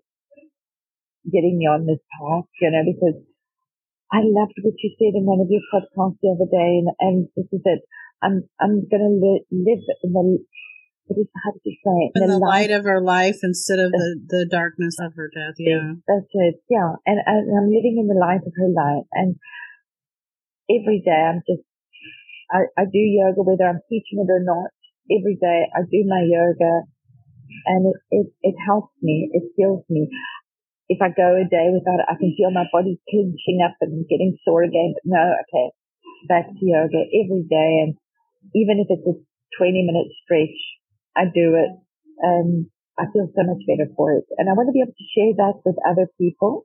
getting me on this path, you know, because I loved what you said in one of your podcasts the other day, and, and this is it. I'm I'm gonna li- live in the what is how did you say it? In, in the, the light, light of her life instead of the the darkness of her death. Yeah, that's it. Yeah, and, and I'm living in the light of her life, and every day I'm just I, I do yoga whether I'm teaching it or not. Every day I do my yoga, and it it, it helps me. It heals me if I go a day without it, I can feel my body clenching up and getting sore again. But no, okay, back to yoga every day. And even if it's a 20 minute stretch, I do it. And I feel so much better for it. And I want to be able to share that with other people.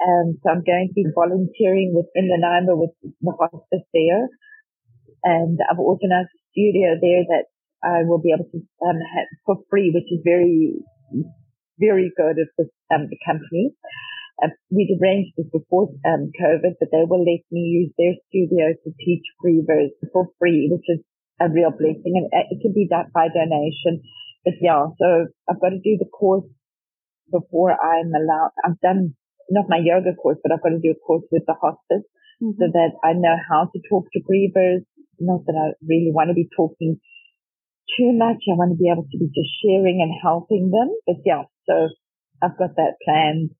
Um, so I'm going to be volunteering within the Nanaimo with the hospice there. And I've organized a studio there that I will be able to um, have for free, which is very very good at this um, the company. Uh, we'd arranged this before um, COVID, but they will let me use their studio to teach grievers for free, which is a real blessing. And it can be done by donation. But yeah, so I've got to do the course before I'm allowed. I've done not my yoga course, but I've got to do a course with the hospice mm-hmm. so that I know how to talk to grievers. Not that I really want to be talking too much. I want to be able to be just sharing and helping them. But yeah, so I've got that planned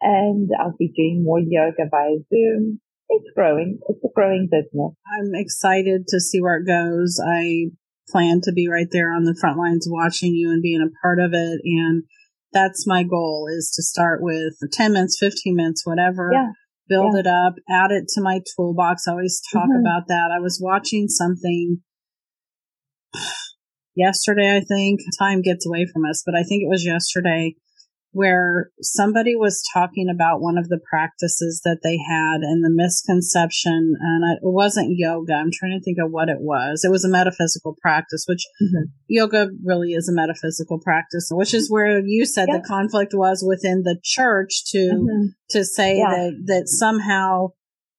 and I'll be doing more yoga via Zoom. It's growing. It's a growing business. I'm excited to see where it goes. I plan to be right there on the front lines watching you and being a part of it. And that's my goal is to start with 10 minutes, 15 minutes, whatever. Yeah. Build yeah. it up, add it to my toolbox. I always talk mm-hmm. about that. I was watching something [SIGHS] yesterday, I think. Time gets away from us, but I think it was yesterday where somebody was talking about one of the practices that they had and the misconception and it wasn't yoga i'm trying to think of what it was it was a metaphysical practice which mm-hmm. yoga really is a metaphysical practice which is where you said yeah. the conflict was within the church to mm-hmm. to say yeah. that that somehow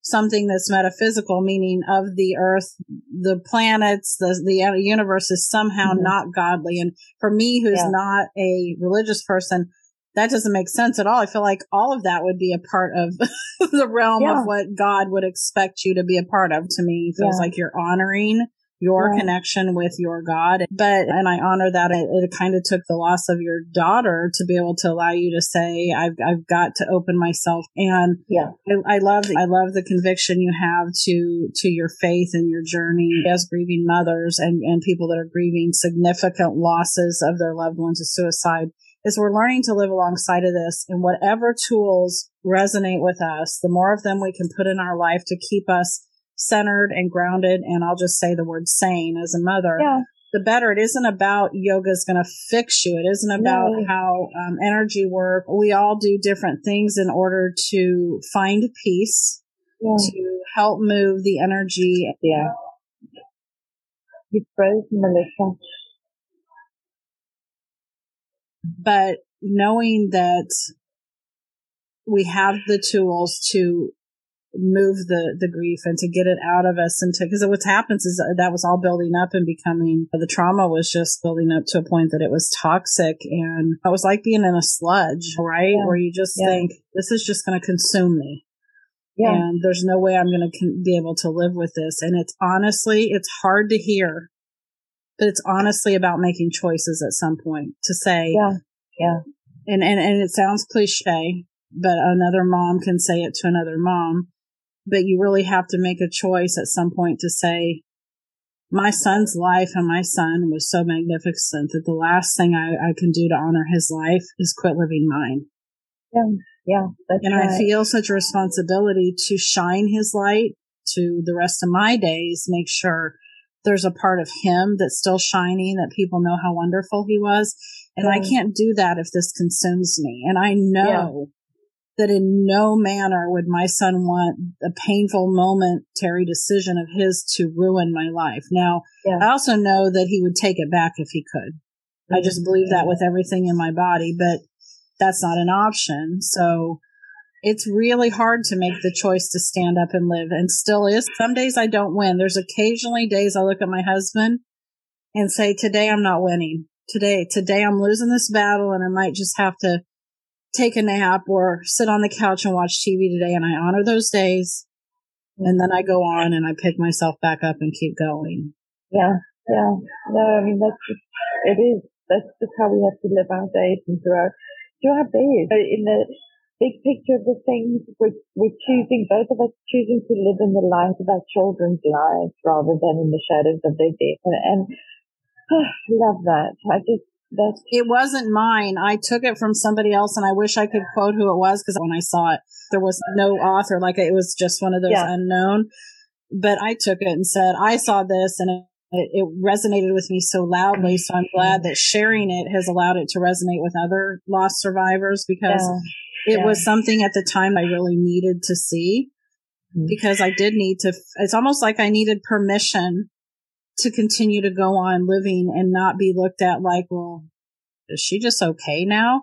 something that's metaphysical, meaning of the earth, the planets, the, the universe is somehow mm-hmm. not godly. And for me, who's yeah. not a religious person, that doesn't make sense at all. I feel like all of that would be a part of [LAUGHS] the realm yeah. of what God would expect you to be a part of. To me, feels yeah. like you're honoring your connection with your God. But, and I honor that it, it kind of took the loss of your daughter to be able to allow you to say, I've, I've got to open myself. And yeah, I, I love, I love the conviction you have to, to your faith and your journey as grieving mothers and, and people that are grieving significant losses of their loved ones to suicide is we're learning to live alongside of this and whatever tools resonate with us, the more of them we can put in our life to keep us centered and grounded. And I'll just say the word sane as a mother. Yeah. The better. It isn't about yoga is going to fix you. It isn't about no. how um, energy work. We all do different things in order to find peace, yeah. to help move the energy. Yeah. You froze, Melissa. But knowing that we have the tools to move the the grief and to get it out of us and to because what happens is that was all building up and becoming the trauma was just building up to a point that it was toxic and it was like being in a sludge right yeah. where you just yeah. think this is just going to consume me yeah. and there's no way i'm going to con- be able to live with this and it's honestly it's hard to hear but it's honestly about making choices at some point to say yeah yeah and and, and it sounds cliche but another mom can say it to another mom but you really have to make a choice at some point to say, my son's life and my son was so magnificent that the last thing I, I can do to honor his life is quit living mine. Yeah, yeah. and right. I feel such a responsibility to shine his light to the rest of my days, make sure there's a part of him that's still shining, that people know how wonderful he was. And I can't do that if this consumes me. And I know that in no manner would my son want a painful momentary decision of his to ruin my life. Now, yeah. I also know that he would take it back if he could. Mm-hmm. I just believe that with everything in my body, but that's not an option. So it's really hard to make the choice to stand up and live and still is. Some days I don't win. There's occasionally days I look at my husband and say, today I'm not winning. Today, today I'm losing this battle and I might just have to take a nap or sit on the couch and watch TV today. And I honor those days. And then I go on and I pick myself back up and keep going. Yeah. Yeah. No, I mean, that's just, it is. That's just how we have to live our days and do our, do our best. In the, big picture of the things, we're, we're choosing, both of us choosing to live in the light of our children's lives rather than in the shadows of their death. And, and oh, [SIGHS] love that. I just, that's. It wasn't mine. I took it from somebody else and I wish I could quote who it was because when I saw it, there was no author. Like it was just one of those yeah. unknown. But I took it and said, I saw this and it it, resonated with me so loudly. So I'm glad that sharing it has allowed it to resonate with other lost survivors because yeah it yeah. was something at the time I really needed to see mm-hmm. because I did need to, it's almost like I needed permission to continue to go on living and not be looked at like, well, is she just okay now?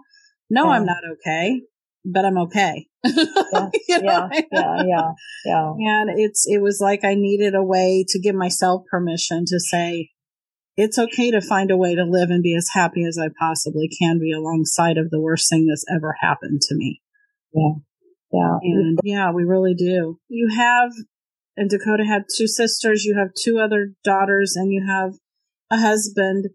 No, yeah. I'm not okay, but I'm okay. yeah, [LAUGHS] yeah, yeah, yeah, yeah. And it's, it was like I needed a way to give myself permission to say, it's okay to find a way to live and be as happy as I possibly can be alongside of the worst thing that's ever happened to me. Yeah. Yeah. And yeah, we really do. You have, and Dakota had two sisters, you have two other daughters, and you have a husband.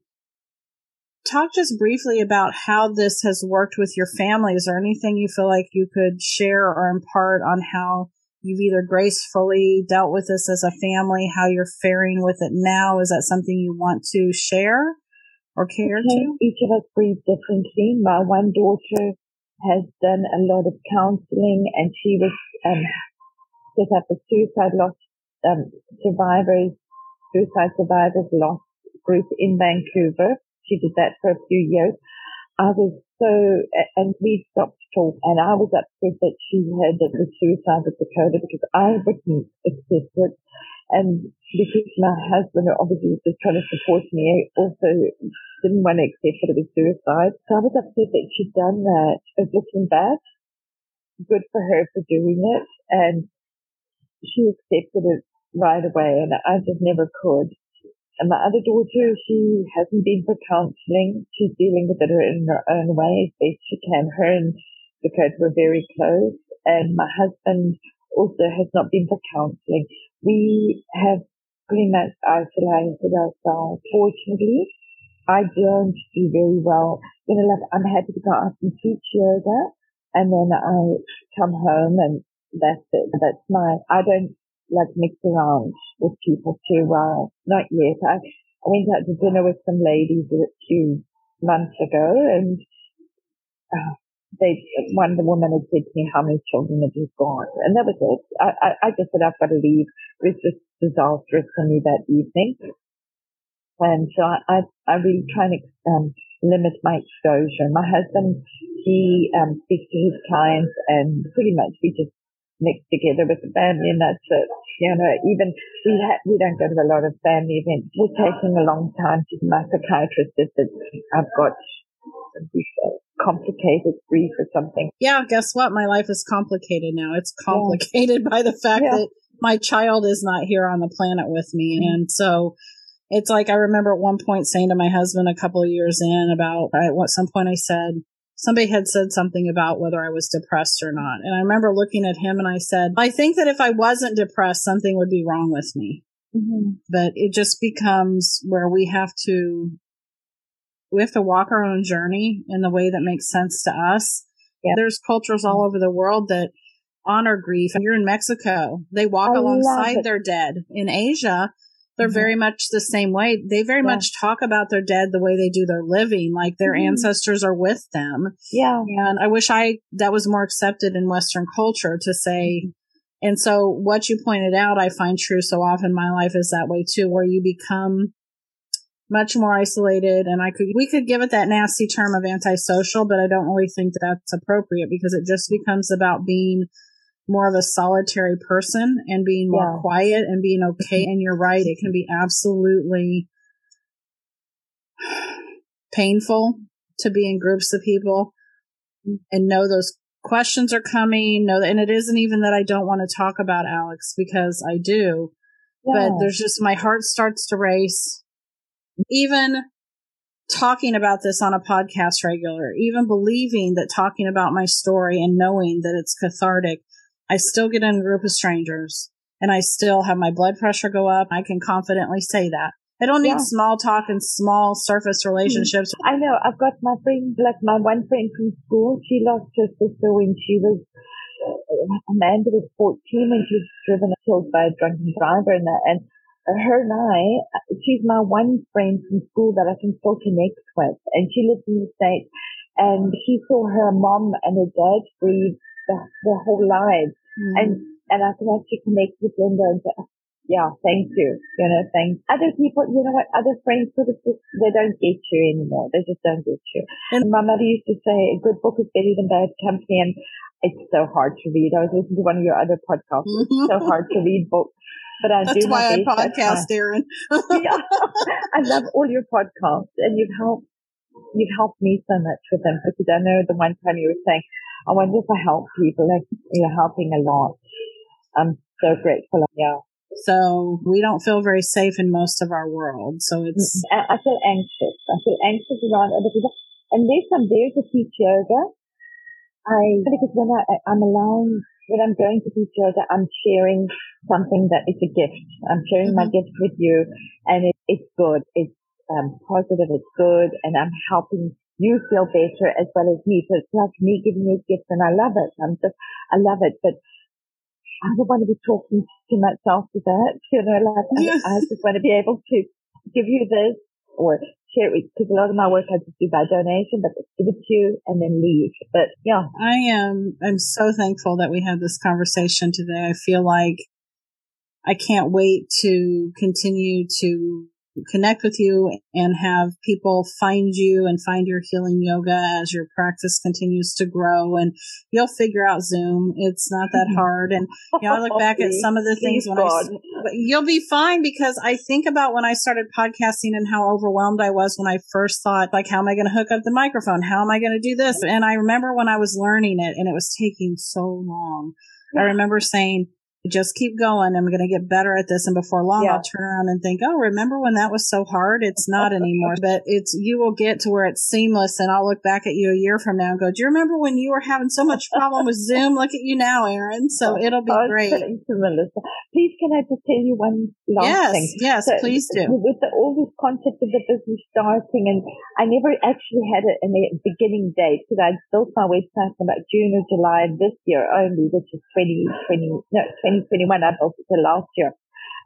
Talk just briefly about how this has worked with your family. Is there anything you feel like you could share or impart on how you've either gracefully dealt with this as a family, how you're faring with it now. Is that something you want to share or care okay. to? Each of us breathe differently. My one daughter has done a lot of counseling and she was um, set up a suicide loss um, survivors, suicide survivors loss group in Vancouver. She did that for a few years. I was so, and we stopped talking, and I was upset that she had that the suicide with Dakota because I wouldn't accept it. And because my husband obviously was just trying to support me, also didn't want to accept that it was suicide. So I was upset that she'd done that. But looking back, good for her for doing it. And she accepted it right away, and I just never could. And my other daughter, she hasn't been for counselling. She's dealing with it in her own way as best she can. Her and Dakota were very close. And my husband also has not been for counselling. We have pretty much isolated ourselves. Fortunately, I don't do very well. You know, like I'm happy to go out and teach yoga and then I come home and that's it. That's my, I don't like mix around with people too well. Not yet. I, I went out to dinner with some ladies a few months ago and uh, they, one of the women had said to me how many children had just gone. And that was it. I, I, I just said, I've got to leave. It was just disastrous for me that evening. And so I, I, I really try and um, limit my exposure. My husband, he um, speaks to his clients and pretty much we just mixed together with the family and that's it. You know, even we ha- we don't go to a lot of family events. We're taking a long time to my psychiatrist that I've got complicated grief or something. Yeah, guess what? My life is complicated now. It's complicated yeah. by the fact yeah. that my child is not here on the planet with me. Mm-hmm. And so it's like I remember at one point saying to my husband a couple of years in about at some point I said, somebody had said something about whether I was depressed or not. And I remember looking at him and I said, I think that if I wasn't depressed, something would be wrong with me. Mm-hmm. But it just becomes where we have to, we have to walk our own journey in the way that makes sense to us. Yeah. There's cultures all over the world that honor grief. You're in Mexico. They walk I alongside their dead. In Asia, they're mm-hmm. very much the same way. They very yeah. much talk about their dead the way they do their living, like their mm-hmm. ancestors are with them. Yeah. And I wish I, that was more accepted in Western culture to say, mm-hmm. and so what you pointed out, I find true so often my life is that way too, where you become much more isolated. And I could, we could give it that nasty term of antisocial, but I don't really think that that's appropriate because it just becomes about being more of a solitary person and being more yeah. quiet and being okay. And you're right, it can be absolutely painful to be in groups of people and know those questions are coming. No, and it isn't even that I don't want to talk about Alex because I do, yeah. but there's just my heart starts to race. Even talking about this on a podcast regular, even believing that talking about my story and knowing that it's cathartic, I still get in a group of strangers and I still have my blood pressure go up. I can confidently say that. I don't need yeah. small talk and small surface relationships. I know. I've got my friend, like my one friend from school. She lost her sister when she was uh, Amanda was 14 and she was driven and killed by a drunken driver and that. And her and I, she's my one friend from school that I can still connect with. And she lives in the States and she saw her mom and her dad grieve the, their whole lives. Mm. And, and I can actually connect with Linda and say, yeah, thank you. You know, thanks. Other people, you know what, other friends sort of just, they don't get you anymore. They just don't get you. And my mother used to say, a good book is better than bad company. And it's so hard to read. I was listening to one of your other podcasts. It's so [LAUGHS] hard to read books. But I That's do why I podcast, Erin. [LAUGHS] yeah, I love all your podcasts, and you've helped you've helped me so much with them because I know the one time you were saying, I wonder if I help people. Like you're helping a lot. I'm so grateful. Yeah. So we don't feel very safe in most of our world. So it's. I, I feel anxious. I feel anxious around other people. Unless I'm there to teach yoga, I because when I, I'm alone when I'm going to teach yoga, I'm sharing something that is a gift. I'm sharing mm-hmm. my gift with you and it, it's good. It's um, positive. It's good. And I'm helping you feel better as well as me. So it's like me giving you a gift and I love it. I'm just, I love it. But I don't want to be talking to myself after that. You know, like yes. I, I just want to be able to give you this or share it because a lot of my work I just do by donation, but give it to you and then leave. But yeah. I am, I'm so thankful that we had this conversation today. I feel like I can't wait to continue to connect with you and have people find you and find your healing yoga as your practice continues to grow and you'll figure out zoom it's not that [LAUGHS] hard and you know i look back at some of the things when i you'll be fine because i think about when i started podcasting and how overwhelmed i was when i first thought like how am i going to hook up the microphone? How am i going to do this? And i remember when i was learning it and it was taking so long. I remember saying just keep going. I'm going to get better at this. And before long, yeah. I'll turn around and think, oh, remember when that was so hard? It's not [LAUGHS] anymore, but it's, you will get to where it's seamless. And I'll look back at you a year from now and go, do you remember when you were having so much problem with Zoom? [LAUGHS] Look at you now, Erin. So oh, it'll be oh, great. Please, can I just tell you one last yes, thing? Yes, so, please do. With the, all this concept of the business starting, and I never actually had it in a beginning date because I built my website in about June or July of this year only, which is 2020, no, 20 2021. I built it last year.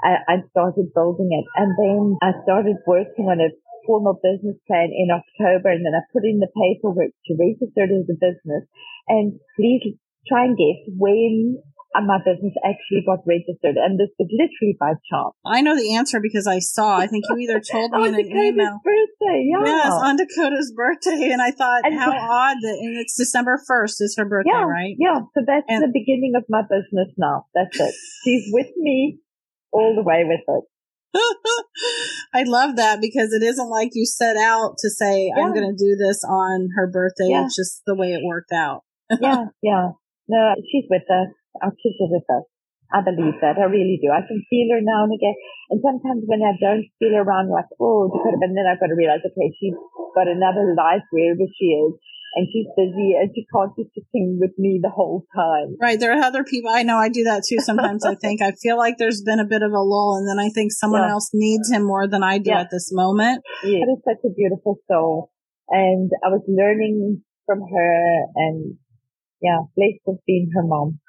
I, I started building it and then I started working on a formal business plan in October and then I put in the paperwork to register it as a business and please try and guess when my business actually got registered, and this was literally by chance. I know the answer because I saw. I think you [LAUGHS] either told me in an Dakota's email. birthday, yeah. Yes, on Dakota's birthday, and I thought and how odd that, and it's December first is her birthday, yeah, right? Yeah, so that's and, the beginning of my business now. That's it. [LAUGHS] She's with me all the way with it. [LAUGHS] I love that because it isn't like you set out to say, yeah. I'm going to do this on her birthday. Yeah. It's just the way it worked out. yeah, yeah. No, she's with us our kids are with us. I believe that. I really do. I can feel her now and again. And sometimes when I don't feel her around, like, oh, Dakota, but then I've got to realize, okay, she's got another life wherever she is. And she's busy and she can't be sitting with me the whole time. Right. There are other people. I know I do that too. Sometimes I think I feel like there's been a bit of a lull and then I think someone yeah. else needs him more than I do yeah. at this moment. Yeah. That is such a beautiful soul. And I was learning from her and yeah, blessed with being her mom.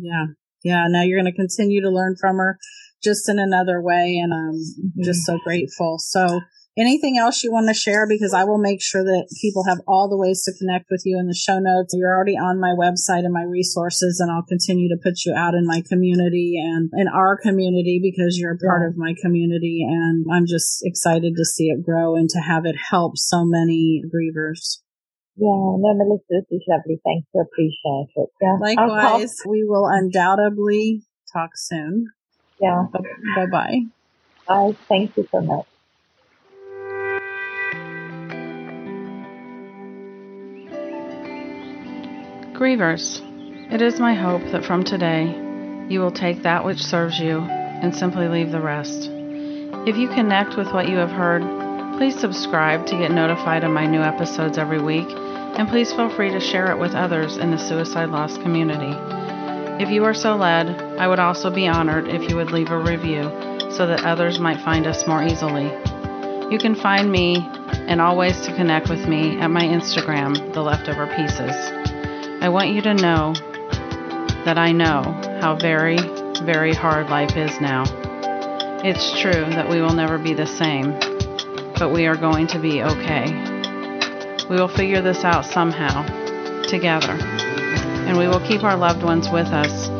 Yeah. Yeah. Now you're going to continue to learn from her just in another way. And I'm mm-hmm. just so grateful. So anything else you want to share? Because I will make sure that people have all the ways to connect with you in the show notes. You're already on my website and my resources, and I'll continue to put you out in my community and in our community because you're a part yeah. of my community. And I'm just excited to see it grow and to have it help so many grievers. Yeah, no, Melissa, this is lovely. Thanks. I appreciate it. Yeah. Likewise, we will undoubtedly talk soon. Yeah. Bye bye. Bye. Thank you so much. Grievers, it is my hope that from today you will take that which serves you and simply leave the rest. If you connect with what you have heard, please subscribe to get notified of my new episodes every week, and please feel free to share it with others in the suicide loss community. If you are so led, I would also be honored if you would leave a review so that others might find us more easily. You can find me and all ways to connect with me at my Instagram, The Leftover Pieces. I want you to know that I know how very, very hard life is now. It's true that we will never be the same, but we are going to be okay. We will figure this out somehow, together, and we will keep our loved ones with us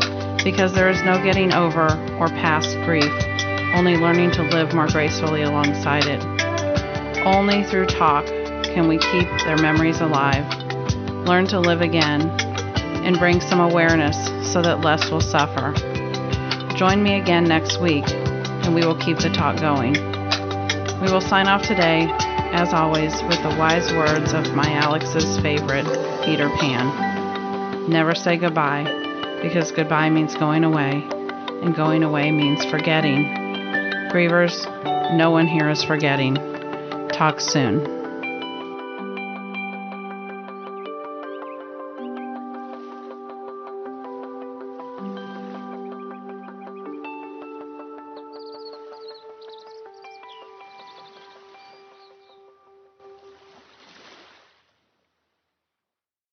because there is no getting over or past grief, only learning to live more gracefully alongside it. Only through talk can we keep their memories alive, learn to live again, and bring some awareness so that less will suffer. Join me again next week, and we will keep the talk going. We will sign off today, as always, with the wise words of my Alex's favorite, Peter Pan. Never say goodbye, because goodbye means going away, and going away means forgetting. Grievers, no one here is forgetting. Talk soon.